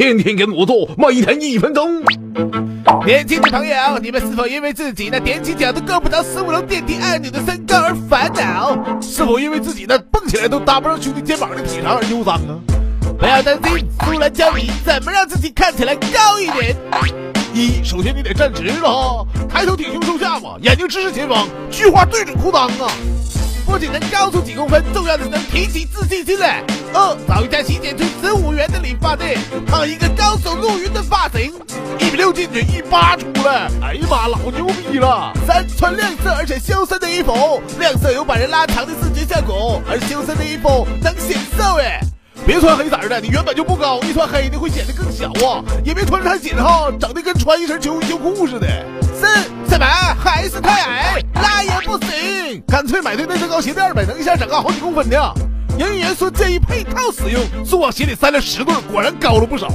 天天跟我做，每天一分钟。年轻的朋友，你们是否因为自己那踮起脚都够不着十五楼电梯按钮的身高而烦恼？是否因为自己那蹦起来都搭不上兄弟肩膀的体长而忧伤呢？不要担心，苏兰教你怎么让自己看起来高一点。一，首先你得站直了哈，抬头挺胸收下巴，眼睛直视前方，菊花对准裤裆啊。不仅能高出几公分，重要的是能提起自信心来。二，找一家洗剪吹十五发店，烫一个高手入云的发型。一米六进去，一八出来，哎呀妈，老牛逼了！三，穿亮色而且修身的衣服，亮色有把人拉长的视觉效果，而修身的衣服能显瘦哎。别穿黑色的，你原本就不高，一穿黑的会显得更小啊！也别穿太紧哈，整的跟穿一身秋衣秋裤似的。四，什么？还是太矮，那也不行，干脆买对内增高鞋垫呗，能一下长高好几公分呢。营业员说建议配套使用，送往鞋里塞了十对，果然高了不少。